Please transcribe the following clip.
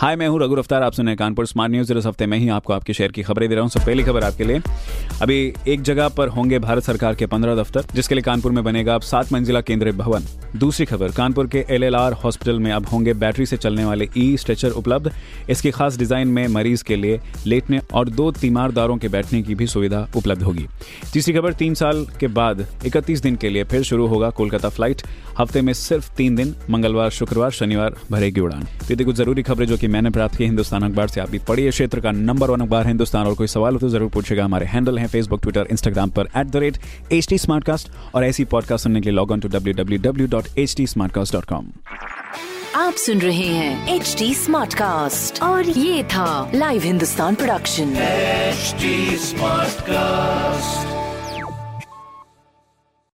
हाय, मैं हूँ रघु अफ्तार आप सुन कानपुर स्मार्ट न्यूज़। इस हफ़्ते में ही आपको आपके शहर की खबरें दे रहा हूँ। सब पहली खबर आपके लिए। अभी एक जगह पर होंगे भारत सरकार के पंद्रह दफ्तर, जिसके लिए कानपुर में बनेगा अब सात मंजिला केंद्रीय भवन। दूसरी खबर, कानपुर के एलएलआर हॉस्पिटल में अब होंगे बैटरी से चलने वाले ई स्ट्रेचर उपलब्ध। इसकी खास डिज़ाइन में मरीज़ के लिए लेटने और दो तीमारदारों के बैठने की भी सुविधा उपलब्ध होगी। तीसरी खबर, तीन साल के बाद इकतीस दिन के लिए फिर शुरू होगा कोलकाता फ़्लाइट। हफ़्ते में सिर्फ़ तीन दिन, मंगलवार, शुक्रवार, शनिवार भरेगी उड़ान। तो ये कुछ ज़रूरी खबरें जो कि मैंने प्राप्त किया हिंदुस्तान अखबार से आप भी पढ़िए क्षेत्र का नंबर वन अखबार हिंदुस्तान और कोई सवाल हो तो ज़रूर पूछेगा हमारे हैंडल है फेसबुक ट्विटर इंस्टाग्राम पर at the rate H T Smartcast और ऐसी पॉडकास्ट सुनने के लिए log on to W W W dot H T Smartcast dot com आप सुन रहे हैं एच टी स्मार्ट कास्ट और ये था live Hindustan production HD Smartcast.